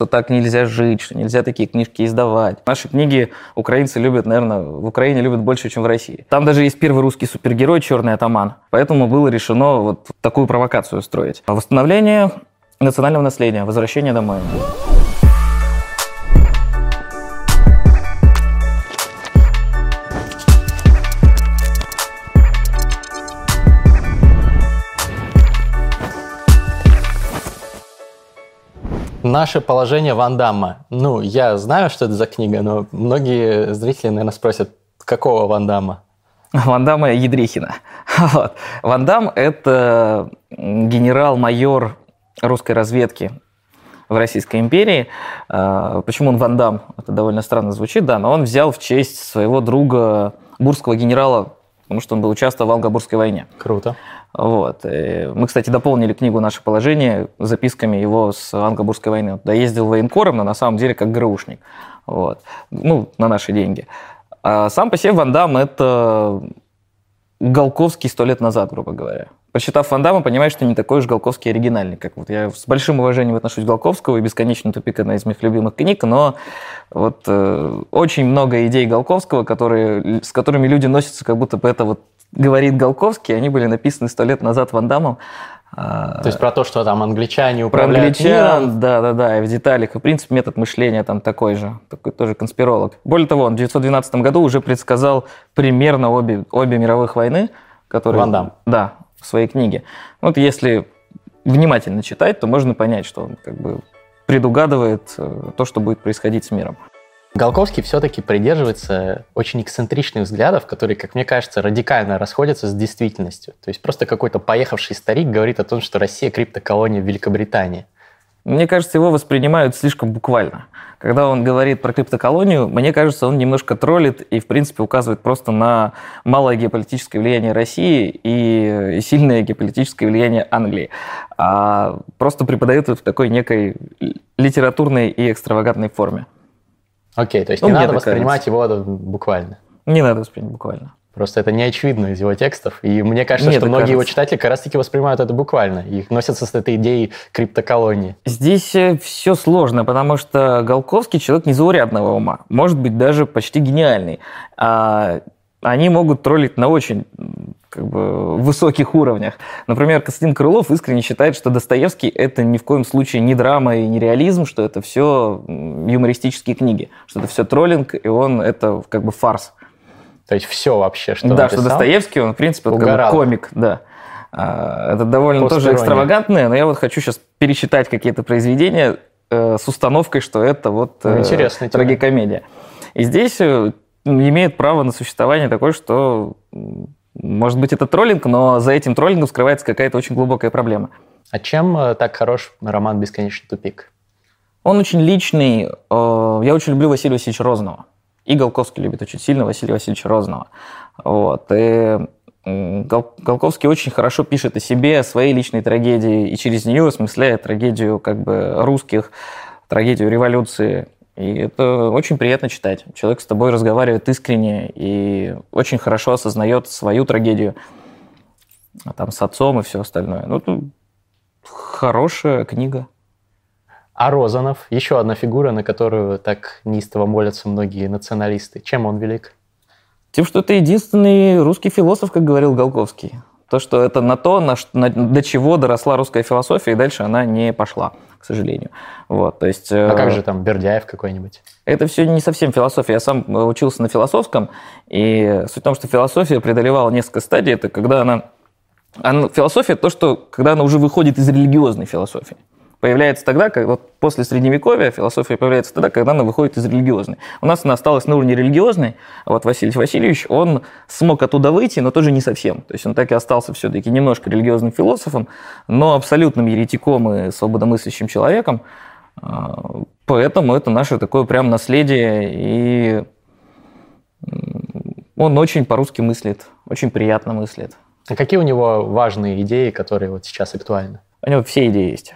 что так нельзя жить, что нельзя такие книжки издавать. Наши книги украинцы любят, наверное, в Украине любят больше, чем в России. Там даже есть первый русский супергерой «Черный атаман». Поэтому было решено вот такую провокацию устроить. Восстановление национального наследия, возвращение домой. Наше положение Ван Дамма. Ну, я знаю, что это за книга, но многие зрители, наверное, спросят, какого Ван Дамма? Ван Дамма Едрихина. Вот. Ван Дам – это генерал-майор русской разведки в Российской империи. А, почему он Ван Дам? Это довольно странно звучит, да, но он взял в честь своего друга бурского генерала, потому что он был участвовал в Алгобурской войне. Круто. Вот. И мы, кстати, дополнили книгу «Наше положение» записками его с Ангобурской войны. Да, ездил военкором, но на самом деле как ГРУшник. Вот. Ну, на наши деньги. А сам по себе Ван Дам – это Голковский сто лет назад, грубо говоря. Прочитав Ван Дамма, понимаешь, что не такой уж Голковский оригинальный. Как вот я с большим уважением отношусь к Голковскому, и «Бесконечный тупик» – одна из моих любимых книг, но вот э, очень много идей Голковского, которые, с которыми люди носятся, как будто бы это вот говорит Голковский, они были написаны сто лет назад Ван Дамом. То есть про то, что там англичане управляют про англичан, миром. Да, да, да, и в деталях. И, в принципе, метод мышления там такой же, такой тоже конспиролог. Более того, он в 1912 году уже предсказал примерно обе, обе мировых войны, которые... Ван Дам. Да, в своей книге. Вот если внимательно читать, то можно понять, что он как бы предугадывает э, то, что будет происходить с миром. Голковский все-таки придерживается очень эксцентричных взглядов, которые, как мне кажется, радикально расходятся с действительностью. То есть просто какой-то поехавший старик говорит о том, что Россия криптоколония Великобритании. Мне кажется, его воспринимают слишком буквально. Когда он говорит про криптоколонию, мне кажется, он немножко троллит и, в принципе, указывает просто на малое геополитическое влияние России и сильное геополитическое влияние Англии. А просто преподает это в такой некой литературной и экстравагантной форме. Окей, то есть ну, не надо воспринимать кажется. его буквально. Не надо воспринимать буквально. Просто это не очевидно из его текстов. И мне кажется, Мне что многие кажется. его читатели как раз-таки воспринимают это буквально. И носятся с этой идеей криптоколонии. Здесь э, все сложно, потому что Голковский человек незаурядного ума. Может быть, даже почти гениальный. А они могут троллить на очень как бы, высоких уровнях. Например, Константин Крылов искренне считает, что Достоевский – это ни в коем случае не драма и не реализм, что это все юмористические книги, что это все троллинг, и он – это как бы фарс. То есть все вообще, что Да, что Достоевский, он, в принципе, как бы комик, да. А, это довольно тоже экстравагантное, но я вот хочу сейчас перечитать какие-то произведения э, с установкой, что это вот э, Интересно, трагикомедия. И здесь э, имеет право на существование такое, что, может быть, это троллинг, но за этим троллингом скрывается какая-то очень глубокая проблема. А чем э, так хорош роман «Бесконечный тупик»? Он очень личный. Э, я очень люблю Василия Васильевича Розного. И Голковский любит очень сильно Василия Васильевича Розного. Вот. И Голковский очень хорошо пишет о себе, о своей личной трагедии, и через нее осмысляет трагедию как бы русских, трагедию революции и это очень приятно читать. Человек с тобой разговаривает искренне и очень хорошо осознает свою трагедию, а там с отцом и все остальное. Ну, хорошая книга. А Розанов, еще одна фигура, на которую так неистово молятся многие националисты. Чем он велик? Тем, что это единственный русский философ, как говорил Голковский. То, что это на то, на, на, до чего доросла русская философия, и дальше она не пошла, к сожалению. Вот, то есть, а как э, же там Бердяев какой-нибудь? Это все не совсем философия. Я сам учился на философском, и суть в том, что философия преодолевала несколько стадий. Это когда она... она философия – то, что когда она уже выходит из религиозной философии появляется тогда, как вот после Средневековья философия появляется тогда, когда она выходит из религиозной. У нас она осталась на уровне религиозной, а вот Василий Васильевич, он смог оттуда выйти, но тоже не совсем. То есть он так и остался все-таки немножко религиозным философом, но абсолютным еретиком и свободомыслящим человеком. А, поэтому это наше такое прям наследие, и он очень по-русски мыслит, очень приятно мыслит. А какие у него важные идеи, которые вот сейчас актуальны? У него все идеи есть.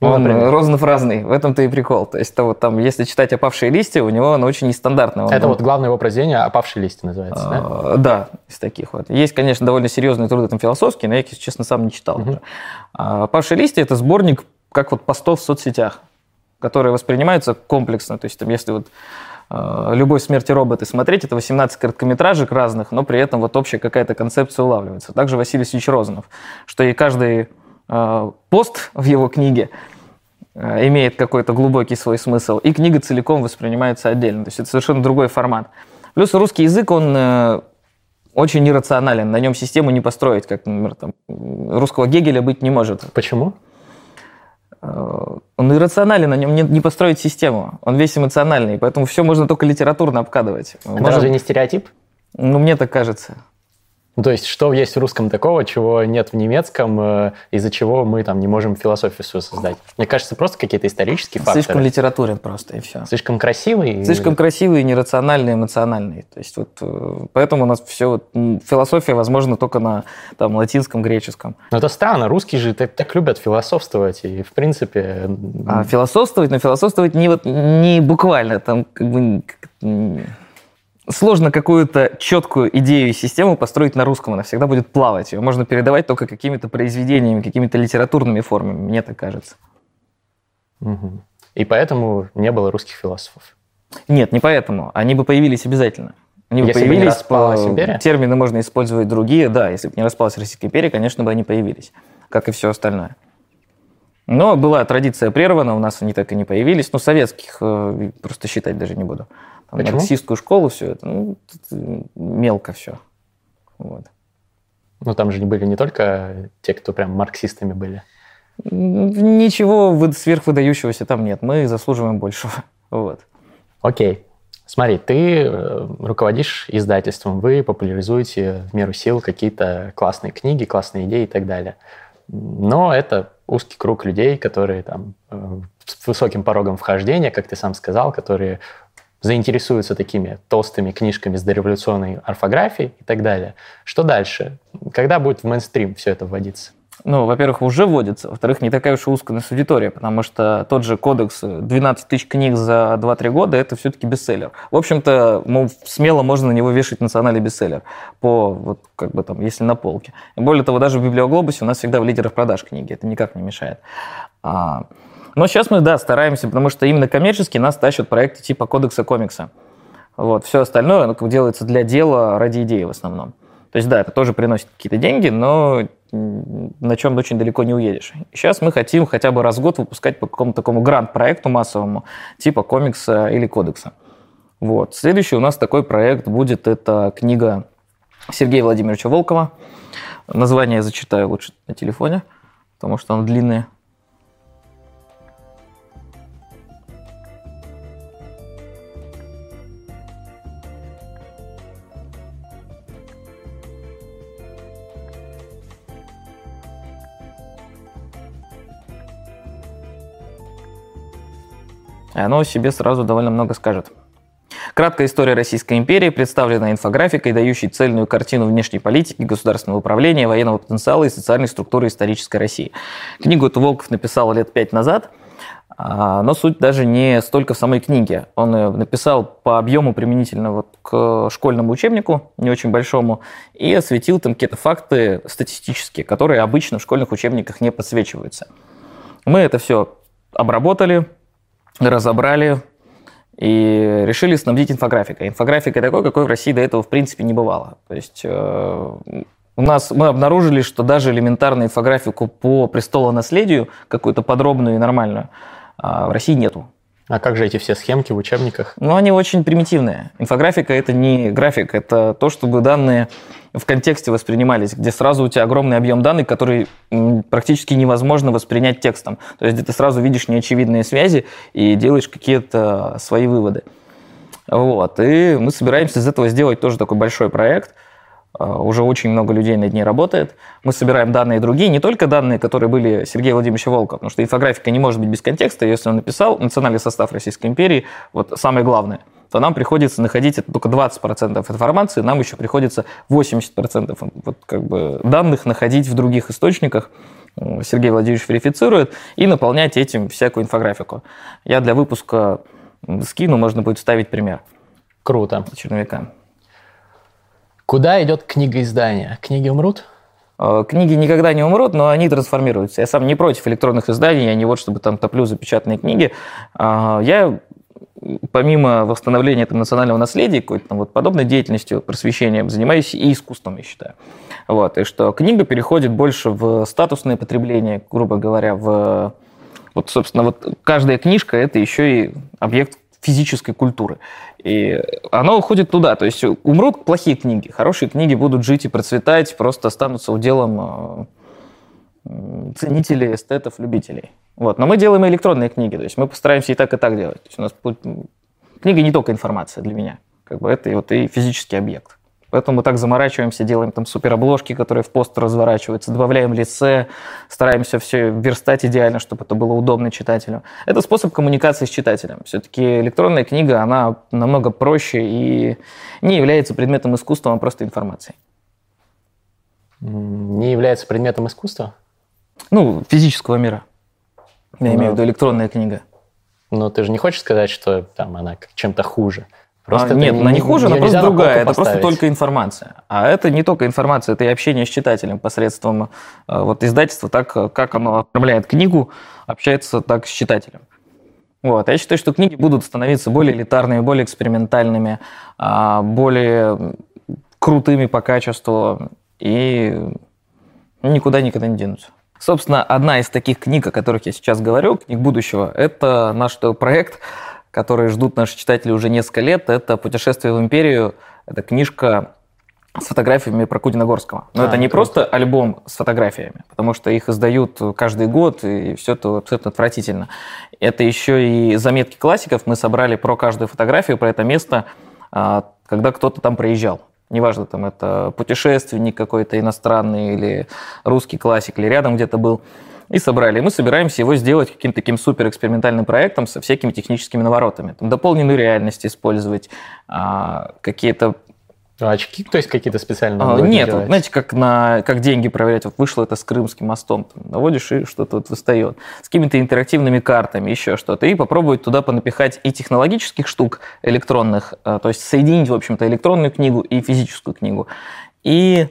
Ну, он например. Разный, в этом-то и прикол. То есть, то вот там, если читать «Опавшие листья», у него оно очень нестандартное. Это вот главное его произведение «Опавшие листья» называется, а, да? Да, из таких вот. Есть, конечно, довольно серьезные труды там философские, но я, если честно, сам не читал. Угу. А «Опавшие листья» – это сборник как вот постов в соцсетях. которые воспринимаются комплексно. То есть, там, если вот э, «Любовь, смерти роботы» смотреть, это 18 короткометражек разных, но при этом вот общая какая-то концепция улавливается. Также Василий Васильевич Розанов, что и каждый пост в его книге э, имеет какой-то глубокий свой смысл, и книга целиком воспринимается отдельно. То есть это совершенно другой формат. Плюс русский язык, он э, очень иррационален, на нем систему не построить, как, например, там, русского Гегеля быть не может. Почему? Э, он иррационален, на нем не, не построить систему. Он весь эмоциональный, поэтому все можно только литературно обкадывать. Это Можем... разве не стереотип? Ну, мне так кажется. Ну, то есть, что есть в русском такого, чего нет в немецком, э, из-за чего мы там не можем философию свою создать? Мне кажется, просто какие-то исторические факторы. Слишком литературен просто, и все. Слишком красивый? Слишком красивый, нерациональный, эмоциональный. То есть, вот, э, поэтому у нас все... Вот, философия, возможно, только на там, латинском, греческом. Но это странно. Русские же так, так любят философствовать, и, в принципе... А философствовать, но философствовать не, вот, не буквально, там, как бы сложно какую-то четкую идею и систему построить на русском. Она всегда будет плавать. Ее можно передавать только какими-то произведениями, какими-то литературными формами, мне так кажется. Угу. И поэтому не было русских философов? Нет, не поэтому. Они бы появились обязательно. Они если бы появились, бы не распалась империя? термины можно использовать другие, да. Если бы не распалась Российская империя, конечно бы они появились, как и все остальное. Но была традиция прервана, у нас они так и не появились. Но советских э, просто считать даже не буду там, марксистскую школу, все это, ну, мелко все. Вот. Ну, там же не были не только те, кто прям марксистами были. Ничего сверхвыдающегося там нет. Мы заслуживаем большего. Вот. Окей. Смотри, ты э, руководишь издательством, вы популяризуете в меру сил какие-то классные книги, классные идеи и так далее. Но это узкий круг людей, которые там э, с высоким порогом вхождения, как ты сам сказал, которые заинтересуются такими толстыми книжками с дореволюционной орфографией и так далее. Что дальше? Когда будет в мейнстрим все это вводиться? Ну, во-первых, уже вводится, во-вторых, не такая уж и узкая нас аудитория, потому что тот же кодекс 12 тысяч книг за 2-3 года – это все-таки бестселлер. В общем-то, смело можно на него вешать национальный бестселлер, по, вот, как бы там, если на полке. И более того, даже в Библиоглобусе у нас всегда в лидерах продаж книги, это никак не мешает. Но сейчас мы, да, стараемся, потому что именно коммерчески нас тащат проекты типа кодекса комикса. Вот, все остальное ну, делается для дела ради идеи в основном. То есть, да, это тоже приносит какие-то деньги, но на чем очень далеко не уедешь. Сейчас мы хотим хотя бы раз в год выпускать по какому-то такому грант-проекту массовому, типа комикса или кодекса. Вот. Следующий у нас такой проект будет, это книга Сергея Владимировича Волкова. Название я зачитаю лучше на телефоне, потому что оно длинное. Оно себе сразу довольно много скажет. Краткая история Российской империи, представленная инфографикой, дающей цельную картину внешней политики, государственного управления, военного потенциала и социальной структуры исторической России. Книгу эту Волков написал лет пять назад, а, но суть даже не столько в самой книге. Он написал по объему применительно вот к школьному учебнику, не очень большому, и осветил там какие-то факты статистические, которые обычно в школьных учебниках не подсвечиваются. Мы это все обработали, разобрали и решили снабдить инфографикой. Инфографикой такой, какой в России до этого в принципе не бывало. То есть э, у нас мы обнаружили, что даже элементарную инфографику по престолонаследию, какую-то подробную и нормальную, э, в России нету. А как же эти все схемки в учебниках? Ну, они очень примитивные. Инфографика – это не график, это то, чтобы данные в контексте воспринимались, где сразу у тебя огромный объем данных, который практически невозможно воспринять текстом. То есть где ты сразу видишь неочевидные связи и делаешь какие-то свои выводы. Вот. И мы собираемся из этого сделать тоже такой большой проект – уже очень много людей над ней работает. Мы собираем данные другие, не только данные, которые были Сергея Владимировича Волкова, потому что инфографика не может быть без контекста. Если он написал национальный состав Российской империи, вот самое главное, то нам приходится находить это только 20% информации, нам еще приходится 80% вот как бы данных находить в других источниках. Сергей Владимирович верифицирует и наполнять этим всякую инфографику. Я для выпуска скину, можно будет вставить пример. Круто. Черновика. Куда идет книга издания? Книги умрут? Э, книги никогда не умрут, но они трансформируются. Я сам не против электронных изданий, я не вот чтобы там топлю за печатные книги. А, я помимо восстановления там, национального наследия, какой-то там, вот, подобной деятельностью, просвещением, занимаюсь и искусством, я считаю. Вот, и что книга переходит больше в статусное потребление, грубо говоря, в... Вот, собственно, вот каждая книжка – это еще и объект физической культуры. И оно уходит туда. То есть умрут плохие книги, хорошие книги будут жить и процветать, просто останутся уделом э, ценителей, эстетов, любителей. Вот. Но мы делаем электронные книги, то есть мы постараемся и так, и так делать. То есть у нас книга не только информация для меня, как бы это и, вот, и физический объект. Поэтому мы так заморачиваемся, делаем там суперобложки, которые в пост разворачиваются, добавляем лице, стараемся все верстать идеально, чтобы это было удобно читателю. Это способ коммуникации с читателем. Все-таки электронная книга, она намного проще и не является предметом искусства, а просто информацией. Не является предметом искусства? Ну, физического мира. Я ну, имею в виду электронная книга. Но ты же не хочешь сказать, что там она чем-то хуже? Просто а, нет, она не хуже, она просто другая. Это просто только информация. А это не только информация, это и общение с читателем посредством э, вот, издательства, так как оно отправляет книгу, общается так с читателем. Вот. Я считаю, что книги будут становиться более элитарными, более экспериментальными, а, более крутыми по качеству и никуда никогда не денутся. Собственно, одна из таких книг, о которых я сейчас говорю, книг будущего, это наш проект – которые ждут наши читатели уже несколько лет, это «Путешествие в империю». Это книжка с фотографиями про Кудиногорского. Но а, это не круто. просто альбом с фотографиями, потому что их издают каждый год, и все это абсолютно отвратительно. Это еще и заметки классиков. Мы собрали про каждую фотографию, про это место, а, когда кто-то там проезжал. Неважно, там это путешественник какой-то иностранный или русский классик, или рядом где-то был и собрали. И мы собираемся его сделать каким-то таким супер экспериментальным проектом со всякими техническими наворотами. Там, дополненную реальность использовать, а, какие-то а очки, то есть какие-то специальные? А, нет, вот, знаете, как, на, как деньги проверять. Вот вышло это с Крымским мостом. Там, наводишь, и что-то вот выстает. С какими-то интерактивными картами, еще что-то. И попробовать туда понапихать и технологических штук электронных, а, то есть соединить, в общем-то, электронную книгу и физическую книгу. И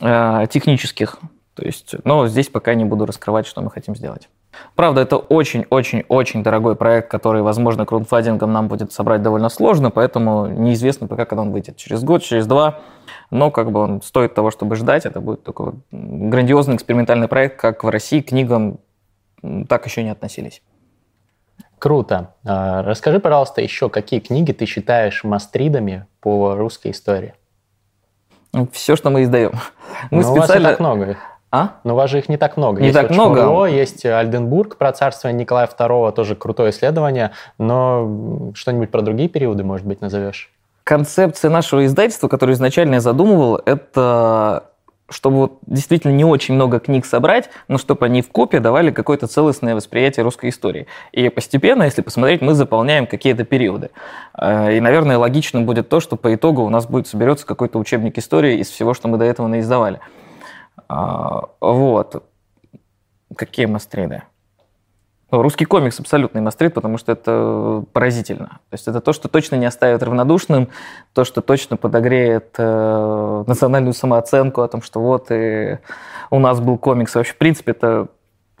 э, технических то есть, но здесь пока не буду раскрывать, что мы хотим сделать. Правда, это очень-очень-очень дорогой проект, который, возможно, краудфандингом нам будет собрать довольно сложно, поэтому неизвестно пока, когда он выйдет. Через год, через два. Но как бы он стоит того, чтобы ждать. Это будет такой грандиозный экспериментальный проект, как в России к книгам так еще не относились. Круто. А, расскажи, пожалуйста, еще, какие книги ты считаешь мастридами по русской истории? Все, что мы издаем. Мы Но специально... у вас так много. А? Но у вас же их не так много. Не есть так много. Шмурло, есть Альденбург про царство Николая II, тоже крутое исследование. Но что-нибудь про другие периоды, может быть, назовешь? Концепция нашего издательства, которую изначально я задумывал, это чтобы вот действительно не очень много книг собрать, но чтобы они в копии давали какое-то целостное восприятие русской истории. И постепенно, если посмотреть, мы заполняем какие-то периоды. Э, и, наверное, логично будет то, что по итогу у нас будет соберется какой-то учебник истории из всего, что мы до этого наиздавали. А, вот. Какие мастриды? Ну, русский комикс абсолютный мастрит, потому что это поразительно. То есть это то, что точно не оставит равнодушным, то, что точно подогреет э, национальную самооценку о том, что вот и у нас был комикс. Вообще, в принципе, это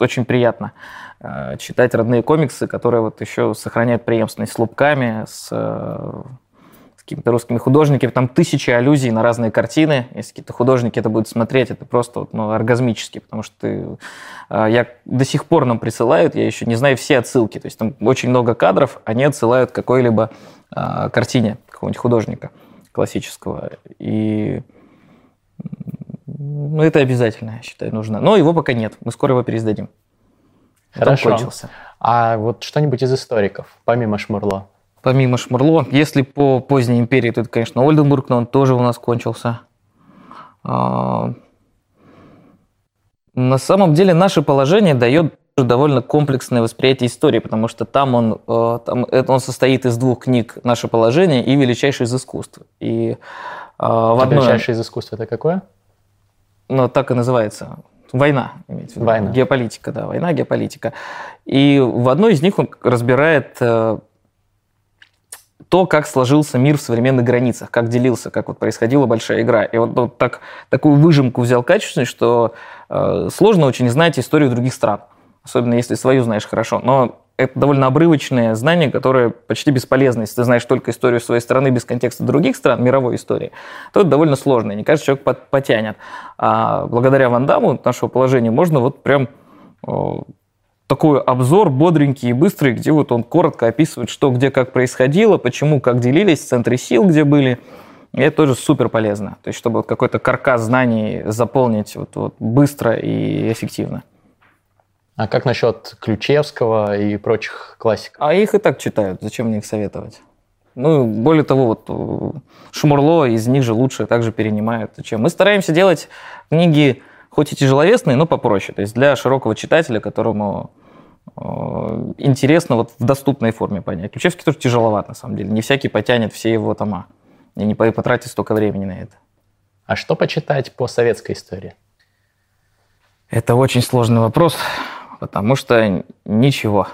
очень приятно э, читать родные комиксы, которые вот еще сохраняют преемственность с лупками, с э, какими-то русскими художниками, там тысячи аллюзий на разные картины. Если какие-то художники это будут смотреть, это просто ну, оргазмически, потому что ты, а, я до сих пор нам присылают, я еще не знаю все отсылки, то есть там очень много кадров, они отсылают к какой-либо а, картине какого-нибудь художника классического. И ну, это обязательно, я считаю, нужно. Но его пока нет, мы скоро его переиздадим. Хорошо. Кончился. А вот что-нибудь из историков, помимо Шмурло? Помимо Шмурло. Если по поздней империи, то это, конечно, Ольденбург, но он тоже у нас кончился. А, на самом деле наше положение дает довольно комплексное восприятие истории, потому что там он, э, там, это он состоит из двух книг «Наше положение» и «Величайшее из искусств». И, а, в одной... «Величайшее из искусств» это какое? Ну, так и называется. Война, имеется в виду. Война. Геополитика, да, война, геополитика. И в одной из них он разбирает э, то, как сложился мир в современных границах, как делился, как вот происходила большая игра. И вот, вот так, такую выжимку взял качественную, что э, сложно очень знать историю других стран, особенно если свою знаешь хорошо. Но это довольно обрывочное знание, которое почти бесполезно. Если ты знаешь только историю своей страны без контекста других стран, мировой истории, то это довольно сложно. Не каждый человек потянет. А благодаря Вандаму, нашего положения, можно вот прям такой обзор бодренький и быстрый, где вот он коротко описывает, что где как происходило, почему как делились, центры сил где были. И это тоже супер полезно. То есть, чтобы вот какой-то каркас знаний заполнить вот, вот быстро и эффективно. А как насчет Ключевского и прочих классиков? А их и так читают, зачем мне их советовать? Ну, более того, вот Шумурло из них же лучше также перенимают. Чем. Мы стараемся делать книги хоть и тяжеловесные, но попроще. То есть для широкого читателя, которому э, интересно вот в доступной форме понять. Ключевский тоже тяжеловат, на самом деле. Не всякий потянет все его тома. И не потратит столько времени на это. А что почитать по советской истории? Это очень сложный вопрос. Потому что ничего.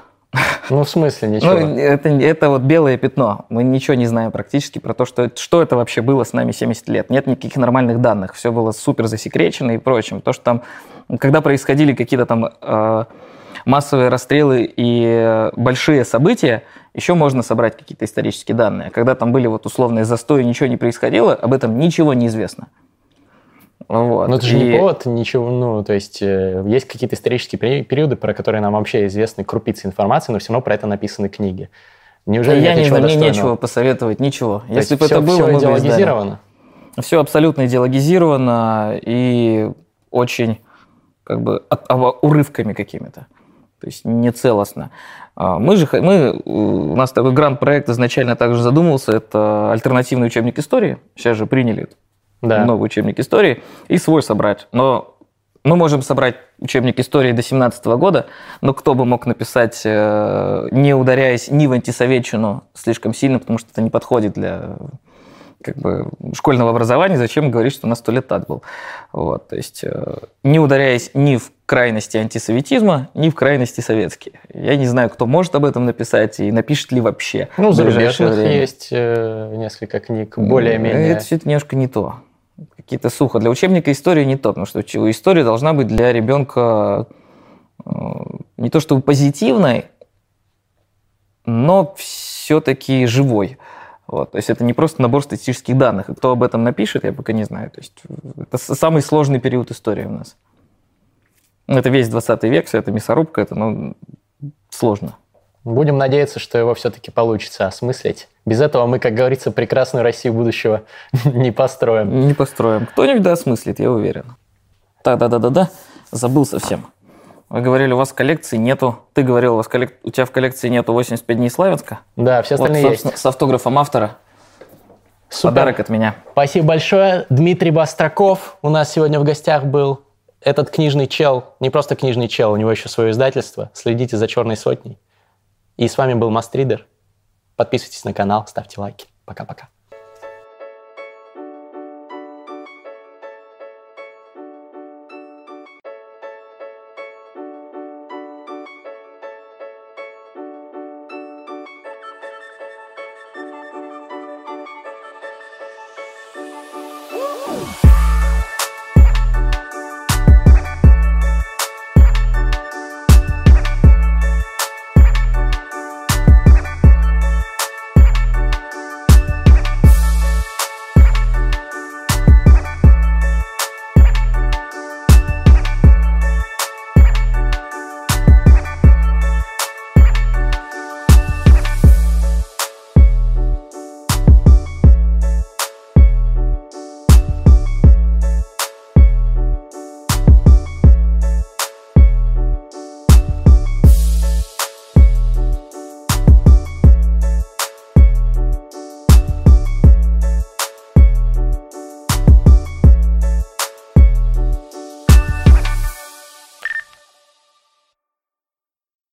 Ну, в смысле ничего? Ну, это, это вот белое пятно. Мы ничего не знаем практически про то, что, что это вообще было с нами 70 лет. Нет никаких нормальных данных. Все было супер засекречено и прочим. То, что там, когда происходили какие-то там э, массовые расстрелы и большие события, еще можно собрать какие-то исторические данные. Когда там были вот условные застои, ничего не происходило, об этом ничего не известно. Вот. Но это же и... не повод ничего, ну, то есть э, есть какие-то исторические периоды, про которые нам вообще известны крупицы информации, но все равно про это написаны книги. Неужели я не знаю, мне нечего посоветовать, ничего. То Если бы это было, все мы идеологизировано? Бы все абсолютно идеологизировано и очень как бы от, урывками какими-то. То есть не целостно. А, мы же, мы, у нас такой грант-проект изначально также задумывался, это альтернативный учебник истории. Сейчас же приняли да. новый учебник истории, и свой собрать. Но мы можем собрать учебник истории до 17 года, но кто бы мог написать, э, не ударяясь ни в антисоветчину слишком сильно, потому что это не подходит для как бы, школьного образования, зачем говорить, что у нас сто лет так был. Вот, то есть, э, не ударяясь ни в крайности антисоветизма, ни в крайности советские. Я не знаю, кто может об этом написать и напишет ли вообще. Ну, зарубежных есть э, несколько книг, более-менее. Это все немножко не то какие-то сухо. Для учебника истории не то, потому что история должна быть для ребенка э, не то чтобы позитивной, но все-таки живой. Вот. То есть это не просто набор статистических данных. Кто об этом напишет, я пока не знаю. То есть это самый сложный период истории у нас. Это весь 20 век, вся эта мясорубка, это ну, сложно. Будем надеяться, что его все-таки получится осмыслить. Без этого мы, как говорится, прекрасную Россию будущего не построим. Не построим. Кто-нибудь да осмыслит, я уверен. Да-да-да-да-да. Забыл совсем. Вы говорили, у вас коллекции нету. Ты говорил, у, вас коллек... у тебя в коллекции нету 85 дней Славянска. Да, все остальные вот, есть. С автографом автора. Супер. Подарок от меня. Спасибо большое. Дмитрий Бастраков у нас сегодня в гостях был. Этот книжный чел, не просто книжный чел, у него еще свое издательство. Следите за «Черной сотней». И с вами был Мастридер. Подписывайтесь на канал, ставьте лайки. Пока-пока.